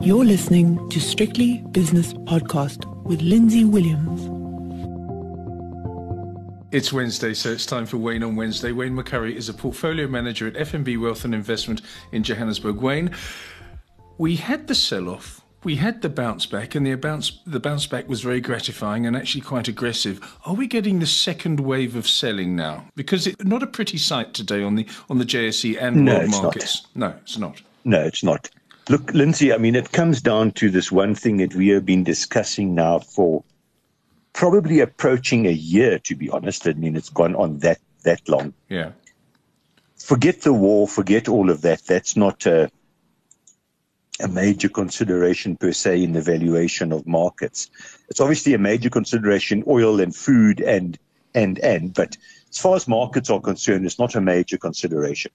You're listening to Strictly Business Podcast with Lindsay Williams. It's Wednesday, so it's time for Wayne on Wednesday. Wayne McCurrie is a portfolio manager at FNB Wealth and Investment in Johannesburg. Wayne, we had the sell off, we had the bounce back, and the bounce the bounce back was very gratifying and actually quite aggressive. Are we getting the second wave of selling now? Because it's not a pretty sight today on the on the JSE and No, world it's not. markets. No, it's not. No, it's not. Look, Lindsay, I mean, it comes down to this one thing that we have been discussing now for probably approaching a year, to be honest. I mean, it's gone on that, that long. Yeah. Forget the war, forget all of that. That's not a, a major consideration per se in the valuation of markets. It's obviously a major consideration, oil and food and, and, and, but as far as markets are concerned, it's not a major consideration.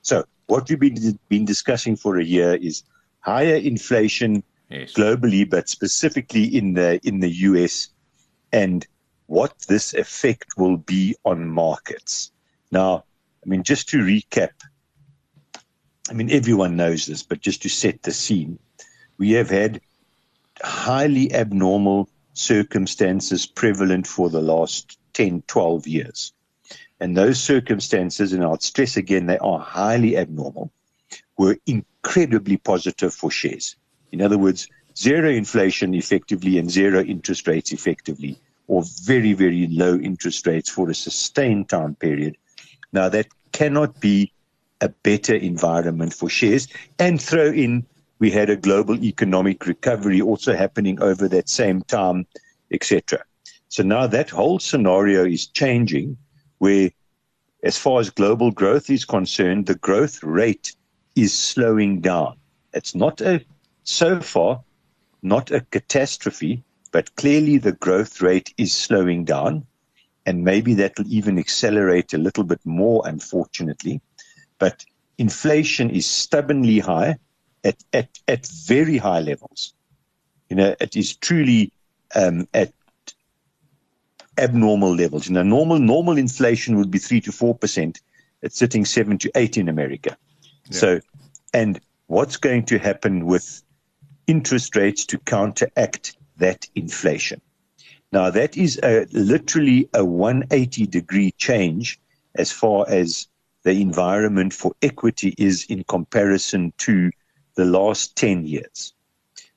So what we've been, been discussing for a year is higher inflation Yes. globally, but specifically in the in the US, and what this effect will be on markets. Now, I mean, just to recap, I mean, everyone knows this, but just to set the scene, we have had highly abnormal circumstances prevalent for the last 10, 12 years. And those circumstances, and I'll stress again, they are highly abnormal, were incredibly positive for shares. In other words, zero inflation effectively and zero interest rates effectively, or very, very low interest rates for a sustained time period. Now, that cannot be a better environment for shares. And throw in, we had a global economic recovery also happening over that same time, etc. So now that whole scenario is changing, where, as far as global growth is concerned, the growth rate is slowing down. It's not a, so far, not a catastrophe, but clearly the growth rate is slowing down. And maybe that will even accelerate a little bit more, unfortunately. But inflation is stubbornly high at, at, at very high levels. You know, it is truly um, at abnormal levels. You know, normal normal inflation would be three to four percent. It's sitting seven to eight in America. So, and what's going to happen with interest rates to counteract that inflation? Now, that is a, literally a 180 degree change as far as the environment for equity is in comparison to the last 10 years.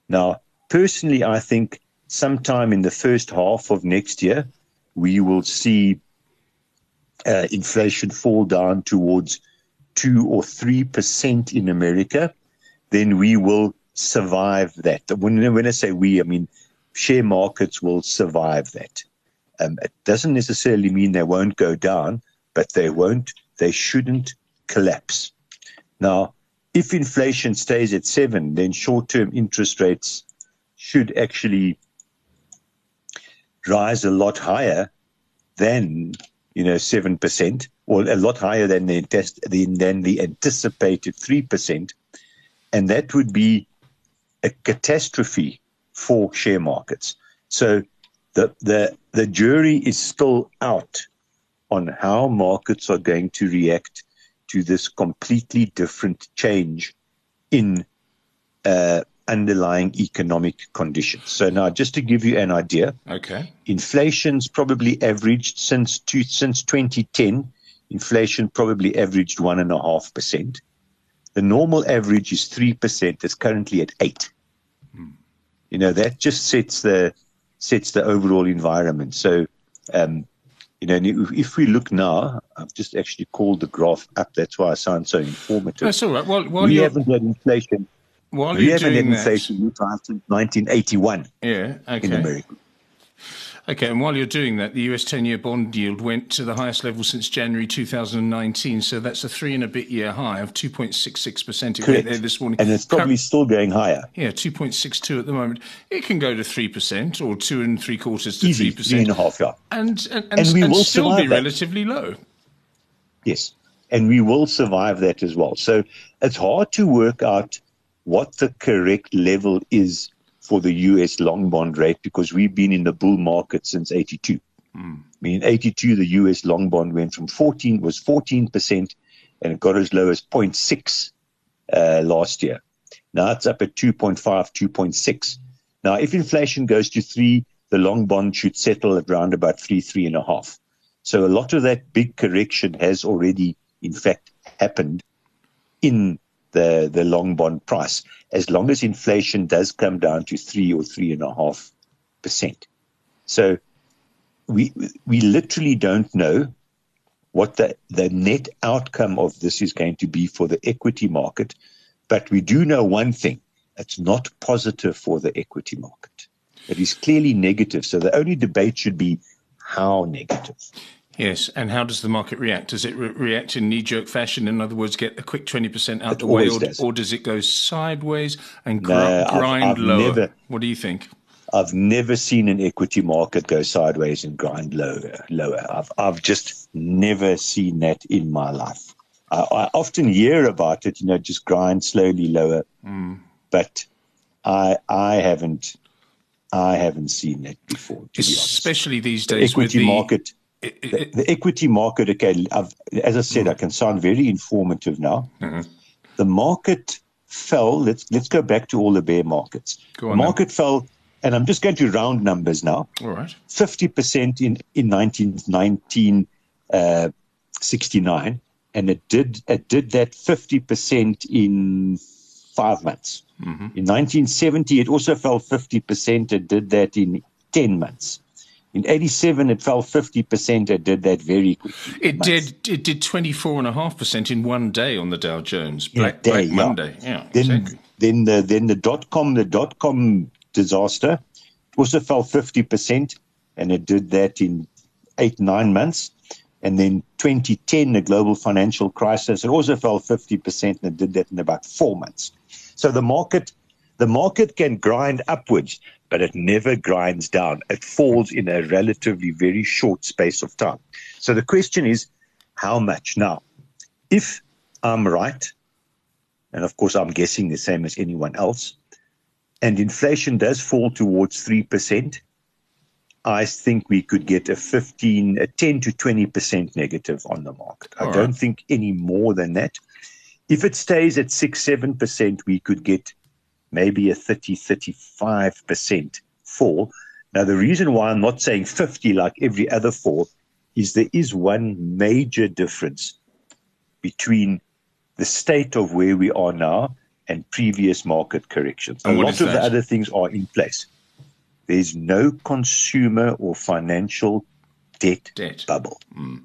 Now, personally, I think sometime in the first half of next year, we will see uh, inflation fall down towards 2 or 3% in America, then we will survive that. When, when I say we, I mean share markets will survive that. Um, it doesn't necessarily mean they won't go down, but they won't, they shouldn't collapse. Now, if inflation stays at seven, then short term interest rates should actually rise a lot higher than, you know, 7% well, a lot higher than the than the anticipated three percent, and that would be a catastrophe for share markets. So the the the jury is still out on how markets are going to react to this completely different change in uh, underlying economic conditions. So now, just to give you an idea, okay, inflation's probably averaged since two, since 2010 Inflation probably averaged one and a half percent. The normal average is three percent. It's currently at eight. You know that just sets the sets the overall environment. So, um, you know, if we look now, I've just actually called the graph up. That's why I sound so informative. That's all right. While, while we haven't had inflation. while We haven't had inflation since 1981 yeah, in okay. America. Okay, and while you're doing that, the US 10 year bond yield went to the highest level since January 2019. So that's a three and a bit year high of 2.66%. It went Correct. there this morning. And it's probably still going higher. Yeah, 2.62 at the moment. It can go to 3% or two and three quarters to Easy, 3%. three and a half, yeah. And, and, and, And we and will still be that. relatively low. Yes. And we will survive that as well. So it's hard to work out what the correct level is for the US long bond rate because we've been in the bull market since 82. I mean, in 82, the US long bond went from 14, was 14%, and it got as low as 0.6 uh, last year. Now it's up at 2.5, 2.6. Now, if inflation goes to three, the long bond should settle at around about three, three and a half. So a lot of that big correction has already, in fact, happened in the, the long bond price, as long as inflation does come down to three or three and a half percent. So we we literally don't know what the, the net outcome of this is going to be for the equity market, but we do know one thing. It's not positive for the equity market. It is clearly negative. So the only debate should be how negative. Yes, and how does the market react? Does it re- react in knee-jerk fashion? In other words, get a quick twenty percent out it the way, or does. or does. it go sideways and gr- no, grind I've, I've lower? Never, what do you think? I've never seen an equity market go sideways and grind lower. Lower. I've I've just never seen that in my life. I, I often hear about it, you know, just grind slowly lower, mm. but I I haven't I haven't seen that before. Especially these days, the equity the, market the, the, equity market, okay, I've, as I said, I can sound very informative now. Mm-hmm. The market fell. Let's let's go back to all the bear markets. the market then. fell, and I'm just going to round numbers now. All right, fifty percent in in 19, 1969, uh, and it did it did that fifty percent in five months. Mm-hmm. In 1970, it also fell 50%. It did that in 10 months. In 87, it fell 50%. It did that very quickly. It did It did 24.5% in one day on the Dow Jones, Black, day, Black Monday. Yeah, then, exactly. Then the, then the dot-com, the dot-com disaster also fell 50%, and it did that in eight, nine months. And then 2010, the global financial crisis, it also fell 50%, and it did that in about four months. So the market the market can grind upwards, but it never grinds down. It falls in a relatively very short space of time. So the question is, how much? Now, if I'm right, and of course I'm guessing the same as anyone else, and inflation does fall towards 3%, I think we could get a 15, a 10 to 20% negative on the market. All I don't think any more than that. If it stays at 6 7%, we could get maybe a 30 35% fall. Now, the reason why I'm not saying 50 like every other fall is there is one major difference between the state of where we are now and previous market corrections. And a lot of that? the other things are in place. There's no consumer or financial debt, debt. bubble. Mm.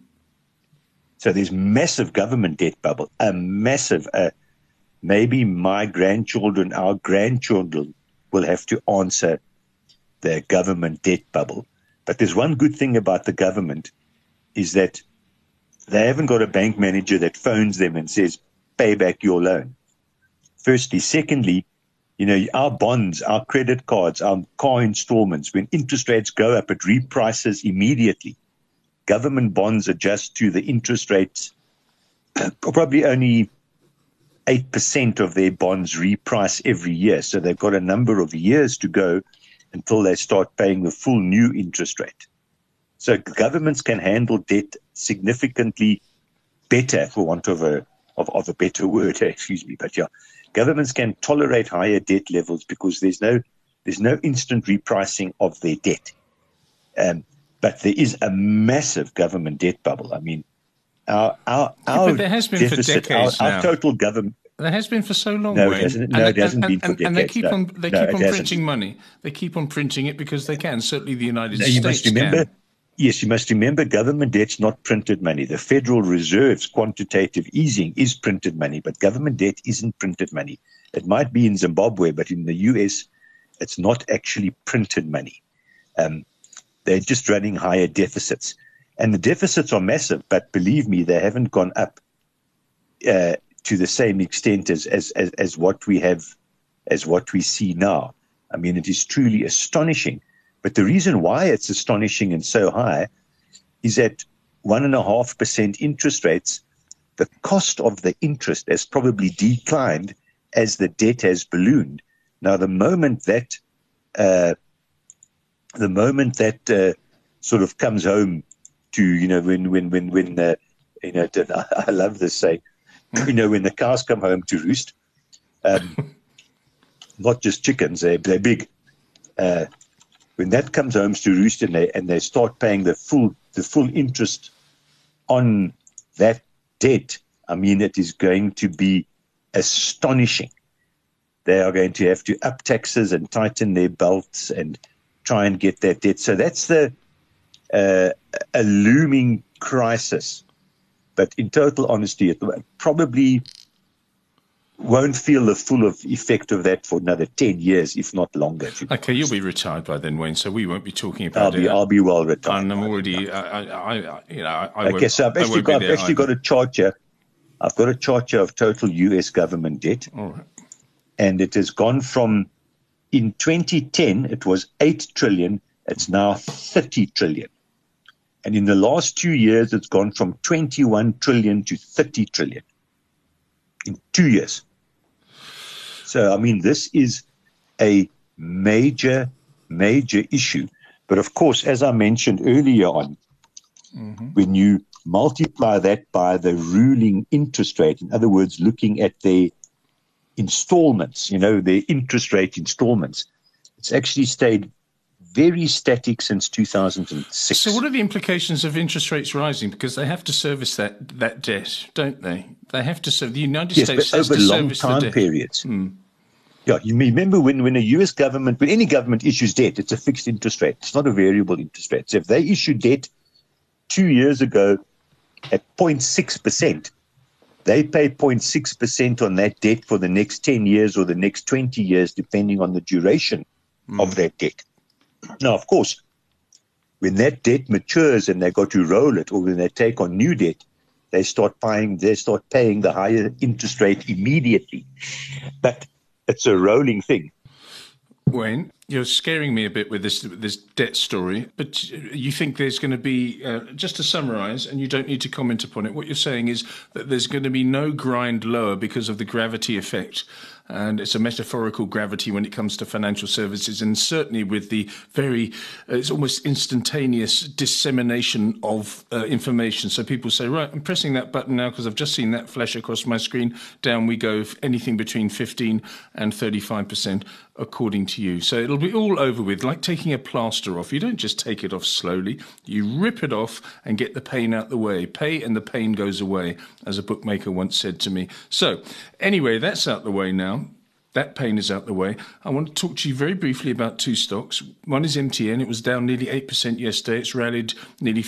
So there's massive government debt bubble, a massive, uh, maybe my grandchildren, our grandchildren will have to answer the government debt bubble. But there's one good thing about the government is that they haven't got a bank manager that phones them and says, pay back your loan. Firstly. Secondly, you know, our bonds, our credit cards, our car installments, when interest rates go up, it reprices immediately government bonds adjust to the interest rates, probably only 8% of their bonds reprice every year. So they've got a number of years to go until they start paying the full new interest rate. So governments can handle debt significantly better, for want of a of, of a better word, excuse me. But yeah, governments can tolerate higher debt levels because there's no there's no instant repricing of their debt. Um, but there is a massive government debt bubble. I mean, our our our but there has been deficit, for decades our, now. our total government. There has been for so long. No, Wayne. it hasn't. No, and, it hasn't and, been for decades. And they keep on they no, keep on printing hasn't. money. They keep on printing it because they can. Certainly, the United no, you States must remember, can. Yes, you must remember government debt's not printed money. The Federal Reserve's quantitative easing is printed money, but government debt isn't printed money. It might be in Zimbabwe, but in the US, it's not actually printed money. Um, they're just running higher deficits. And the deficits are massive, but believe me, they haven't gone up uh, to the same extent as, as, as, as what we have, as what we see now. I mean, it is truly astonishing. But the reason why it's astonishing and so high is that one and a half percent interest rates, the cost of the interest has probably declined as the debt has ballooned. Now, the moment that uh, the moment that uh, sort of comes home to you know when when when when uh, you know I love this saying you know when the cows come home to roost um, not just chickens, they're, they're big. Uh, when that comes home to roost and they, and they start paying the full, the full interest on that debt, I mean, it is going to be astonishing. They are going to have to up taxes and tighten their belts and try and get that debt. So that's the uh, a looming crisis. But in total honesty, it probably won't feel the full of effect of that for another 10 years, if not longer. Okay, you'll be retired by then, Wayne, so we won't be talking about I'll be, it. I'll be well retired. And I'm already, I, I, I you know, I Okay, so I've actually, got, I've actually got a chart here. I've got a chart here of total US government debt. All right. And it has gone from, in 2010, it was 8 trillion. It's now 30 trillion. And in the last two years, it's gone from 21 trillion to 30 trillion in two years. So, I mean, this is a major, major issue. But of course, as I mentioned earlier on, mm-hmm. when you multiply that by the ruling interest rate, in other words, looking at the installments, you know, the interest rate installments, it's actually stayed very static since 2006. So, what are the implications of interest rates rising? Because they have to service that, that debt, don't they? They have to serve the United yes, States but over long time periods. Hmm. Yeah, you remember when, when a US government, when any government issues debt, it's a fixed interest rate. It's not a variable interest rate. So if they issue debt two years ago at 0.6%, they pay 0.6% on that debt for the next 10 years or the next 20 years, depending on the duration mm. of that debt. Now, of course, when that debt matures and they've got to roll it, or when they take on new debt, they start paying they start paying the higher interest rate immediately. But it's a rolling thing. Wayne, you're scaring me a bit with this this debt story, but you think there's going to be uh, just to summarise, and you don't need to comment upon it. What you're saying is that there's going to be no grind lower because of the gravity effect and it's a metaphorical gravity when it comes to financial services, and certainly with the very, uh, it's almost instantaneous dissemination of uh, information. So people say, right, I'm pressing that button now because I've just seen that flash across my screen. Down we go, anything between 15 and 35 percent, according to you. So it'll be all over with, like taking a plaster off. You don't just take it off slowly; you rip it off and get the pain out the way. Pay and the pain goes away, as a bookmaker once said to me. So anyway, that's out the way now that pain is out the way. I want to talk to you very briefly about two stocks. One is MTN. It was down nearly 8% yesterday. It's rallied nearly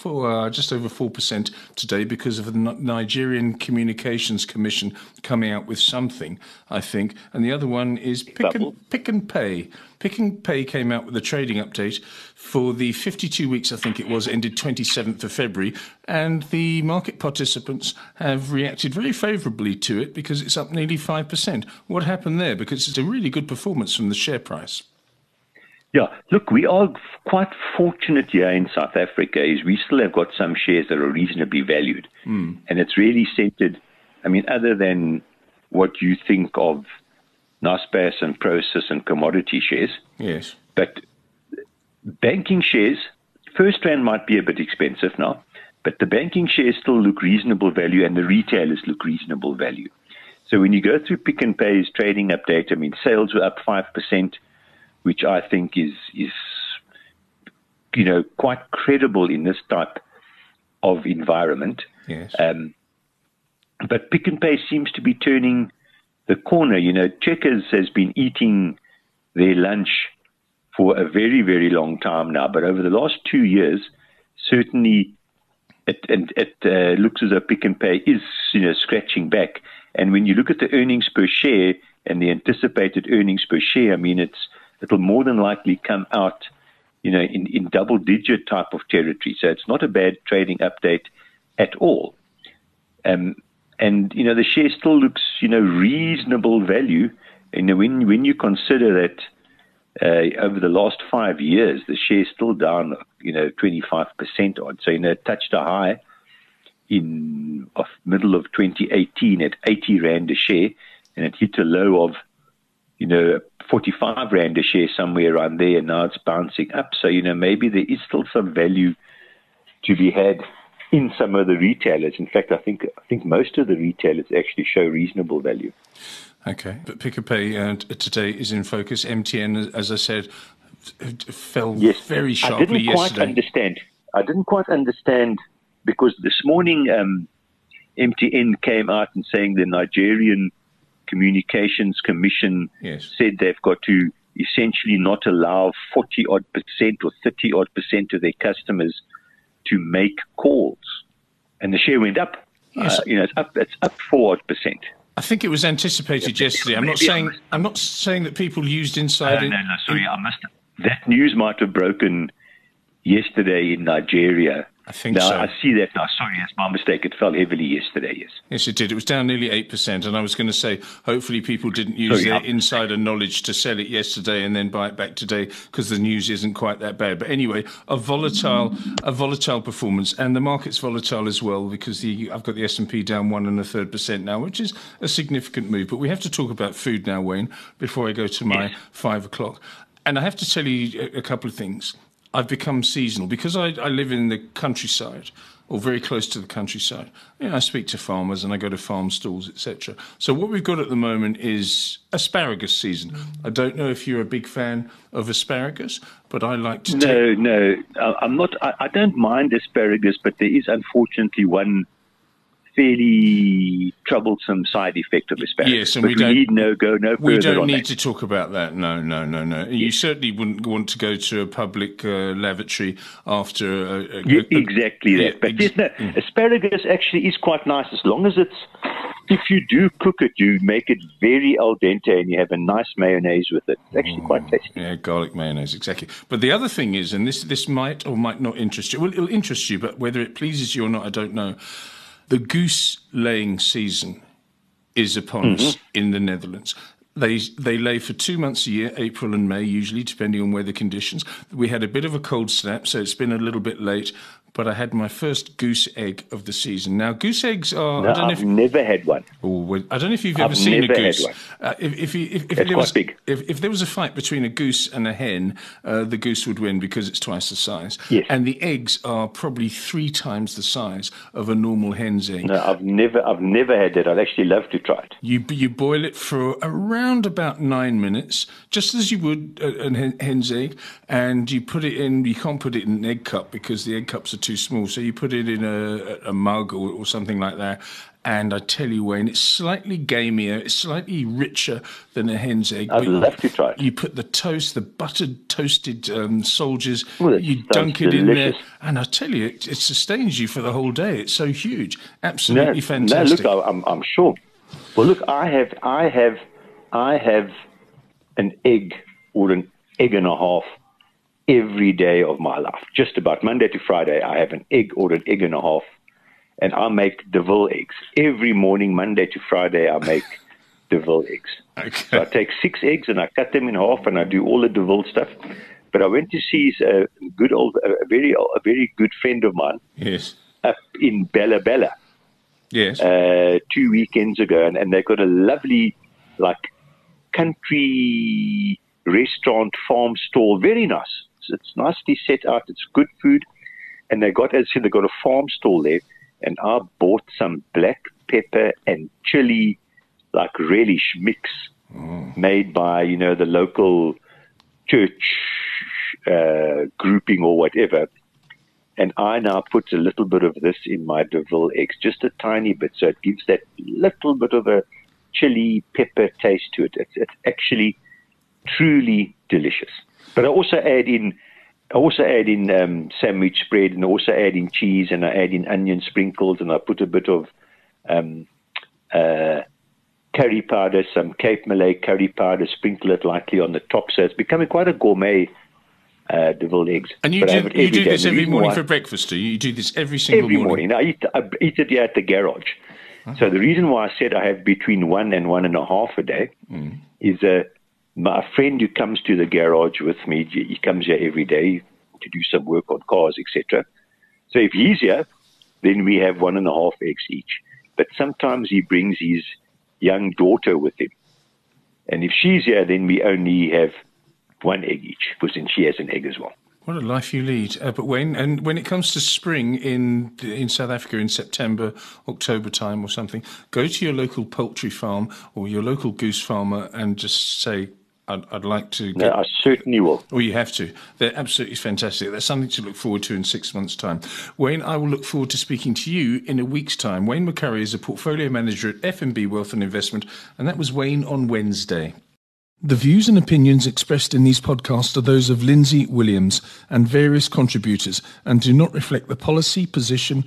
four, uh, just over 4% today because of the Nigerian Communications Commission coming out with something, I think. And the other one is Pick and, Pick n Pay. Pick n Pay came out with a trading update for the 52 weeks, I think it was, ended 27th of February. And the market participants have reacted very favourably to it because it's up nearly 5%. What happened there? Because it's a really good performance from the share price. Yeah, look, we are quite fortunate here in South Africa. Is we still have got some shares that are reasonably valued, mm. and it's really centered. I mean, other than what you think of Naspers and Prosus and commodity shares, yes, but banking shares, first FirstRand might be a bit expensive now, but the banking shares still look reasonable value, and the retailers look reasonable value. So when you go through Pick n Pay's trading update, I mean, sales were up five percent which I think is is you know quite credible in this type of environment. Yes. Um, but Pick n Pay seems to be turning the corner. You know, Checkers has been eating their lunch for a very, very long time now. But over the last two years, certainly it, it, it uh, looks as though Pick n Pay is, you know, scratching back. And when you look at the earnings per share and the anticipated earnings per share, I mean, it's it'll more than likely come out, you know, in, in double digit type of territory. So it's not a bad trading update at all. Um, and, you know, the share still looks, you know, reasonable value. You know, when, when you consider that uh, over the last five years, the share's still down, you know, 25% on. So, you know, it touched a high in of middle of 2018 at 80 Rand a share, and it hit a low of, you know, 45 Rand a share somewhere around there, and now it's bouncing up. So, you know, maybe there is still some value to be had in some of the retailers. In fact, I think I think most of the retailers actually show reasonable value. Okay, but Pick n Pay uh, today is in focus. MTN, as I said, fell yes. very sharply I didn't yesterday. quite understand. I didn't quite understand because this morning um, MTN came out and saying the Nigerian Communications Commission Yes. said they've got to essentially not allow 40 odd percent or 30 odd percent of their customers to make calls. And the share went up. Yes. Uh, you know, it's up, it's up 4 odd percent. I think it was anticipated yesterday. I'm not I saying must- I'm not saying that people used No, inside. no, no, sorry, I must. That news might have broken yesterday in Nigeria. I think so. I see that now. Sorry, it's my mistake. It fell heavily yesterday, yes. Yes, it did. It was down nearly 8%. And I was going to say, hopefully, people didn't use Sorry, their insider knowledge to sell it yesterday and then buy it back today because the news isn't quite that bad. But anyway, a volatile, a volatile performance, and the market's volatile as well because the I've got the S and P down one and a third percent now, which is a significant move. But we have to talk about food now, Wayne, before I go to my five o'clock. And I have to tell you a couple of things. I've become seasonal because I, I live in the countryside or very close to the countryside. You know, I speak to farmers and I go to farm stalls, etc. So what we've got at the moment is asparagus season. I don't know if you're a big fan of asparagus, but I like to take. No, no, I- I'm not. I, I don't mind asparagus, but there is unfortunately one fairly troublesome side effect of asparagus. Yes, and but we don't- need no go no further We don't on need that. to talk about that. No, no, no, no. You certainly wouldn't want to go to a public uh, lavatory after a, a, Yeah, a- exactly yeah, that. But ex- yes, no, asparagus actually is quite nice as long as it's. If you do cook it, you make it very al dente, and you have a nice mayonnaise with it. It's actually quite tasty. Yeah, garlic mayonnaise, exactly. But the other thing is, and this this might or might not interest you. Well, it'll interest you, but whether it pleases you or not, I don't know. The goose laying season is upon us mm-hmm. in the Netherlands. They they lay for two months a year, April and May, usually, depending on weather conditions. We had a bit of a cold snap, so it's been a little bit late. But I had my first goose egg of the season. Now, goose eggs are. No, I don't know I've if never had one. Oh, I don't know if you've ever I've seen a never had goose. one. Uh, if, if, if, there was, if there was a fight between a goose and a hen, uh, the goose would win because it's twice the size. Yes. And the eggs are probably three times the size of a normal hen's egg. No, I've never, I've never had that. I'd actually love to try it. You you boil it for around about nine minutes, just as you would a, a hen's egg, and you put it in. You can't put it in an egg cup because the egg cups are too small. So you put it in a, a mug or, or something like that. And I tell you, Wayne, it's slightly gamier, it's slightly richer than a hen's egg. I'd love to try it. You put the toast, the buttered toasted um, soldiers, you dunk it in there, and I tell you, it, it sustains you for the whole day. It's so huge, No, absolutely no, fantastic. look, I- I'm, I'm sure. Well, look, I have, I have, I have an egg or an egg and a half every day of my life. Just about Monday to Friday, I have an egg or an egg and a half, and I make Deville eggs every morning. Monday to Friday, I make Deville eggs. Okay. So I take six eggs and I cut them in half, and I do all the Deville stuff. But I went to see a good old, a very, a very good friend of mine Yes. up in Bela-Bela Yes. uh, two weekends ago, and, and they've got a lovely, like, country restaurant farm stall. Very nice. It's, it's nicely set out. It's good food, and they got, as I said, they got a farm stall there. And I bought some black pepper and chili, like relish mix, made by you know the local church uh, grouping or whatever. And I now put a little bit of this in my Deville eggs, just a tiny bit, so it gives that little bit of a chili pepper taste to it. It's, it's actually truly delicious. But I also add in, I also add in um, sandwich spread, and I also add in cheese, and I add in onion sprinkles, and I put a bit of um, uh, curry powder, some Cape Malay curry powder, sprinkle it lightly on the top. So it's becoming quite a gourmet uh, deviled eggs. And you do, you every do this every morning for breakfast, do you? You do this every single every morning. I eat, I eat it here at the garage. So the reason why I said I have between one and one and a half a day is uh, my friend who comes to the garage with me. He comes here every day to do some work on cars, etc. So if he's here, then we have one and a half eggs each. But sometimes he brings his young daughter with him, and if she's here, then we only have one egg each, because then she has an egg as well. What a life you lead. Uh, but Wayne, and when it comes to spring in in South Africa in September, October time or something, go to your local poultry farm or your local goose farmer and just say, I'd, I'd like to. Get, no, I certainly will. Well, you have to. They're absolutely fantastic. That's something to look forward to in six months' time. Wayne, I will look forward to speaking to you in a week's time. Wayne McCurrie is a portfolio manager at FNB Wealth and Investment, and that was Wayne on Wednesday. The views and opinions expressed in these podcasts are those of Lindsay Williams and various contributors and do not reflect the policy, position,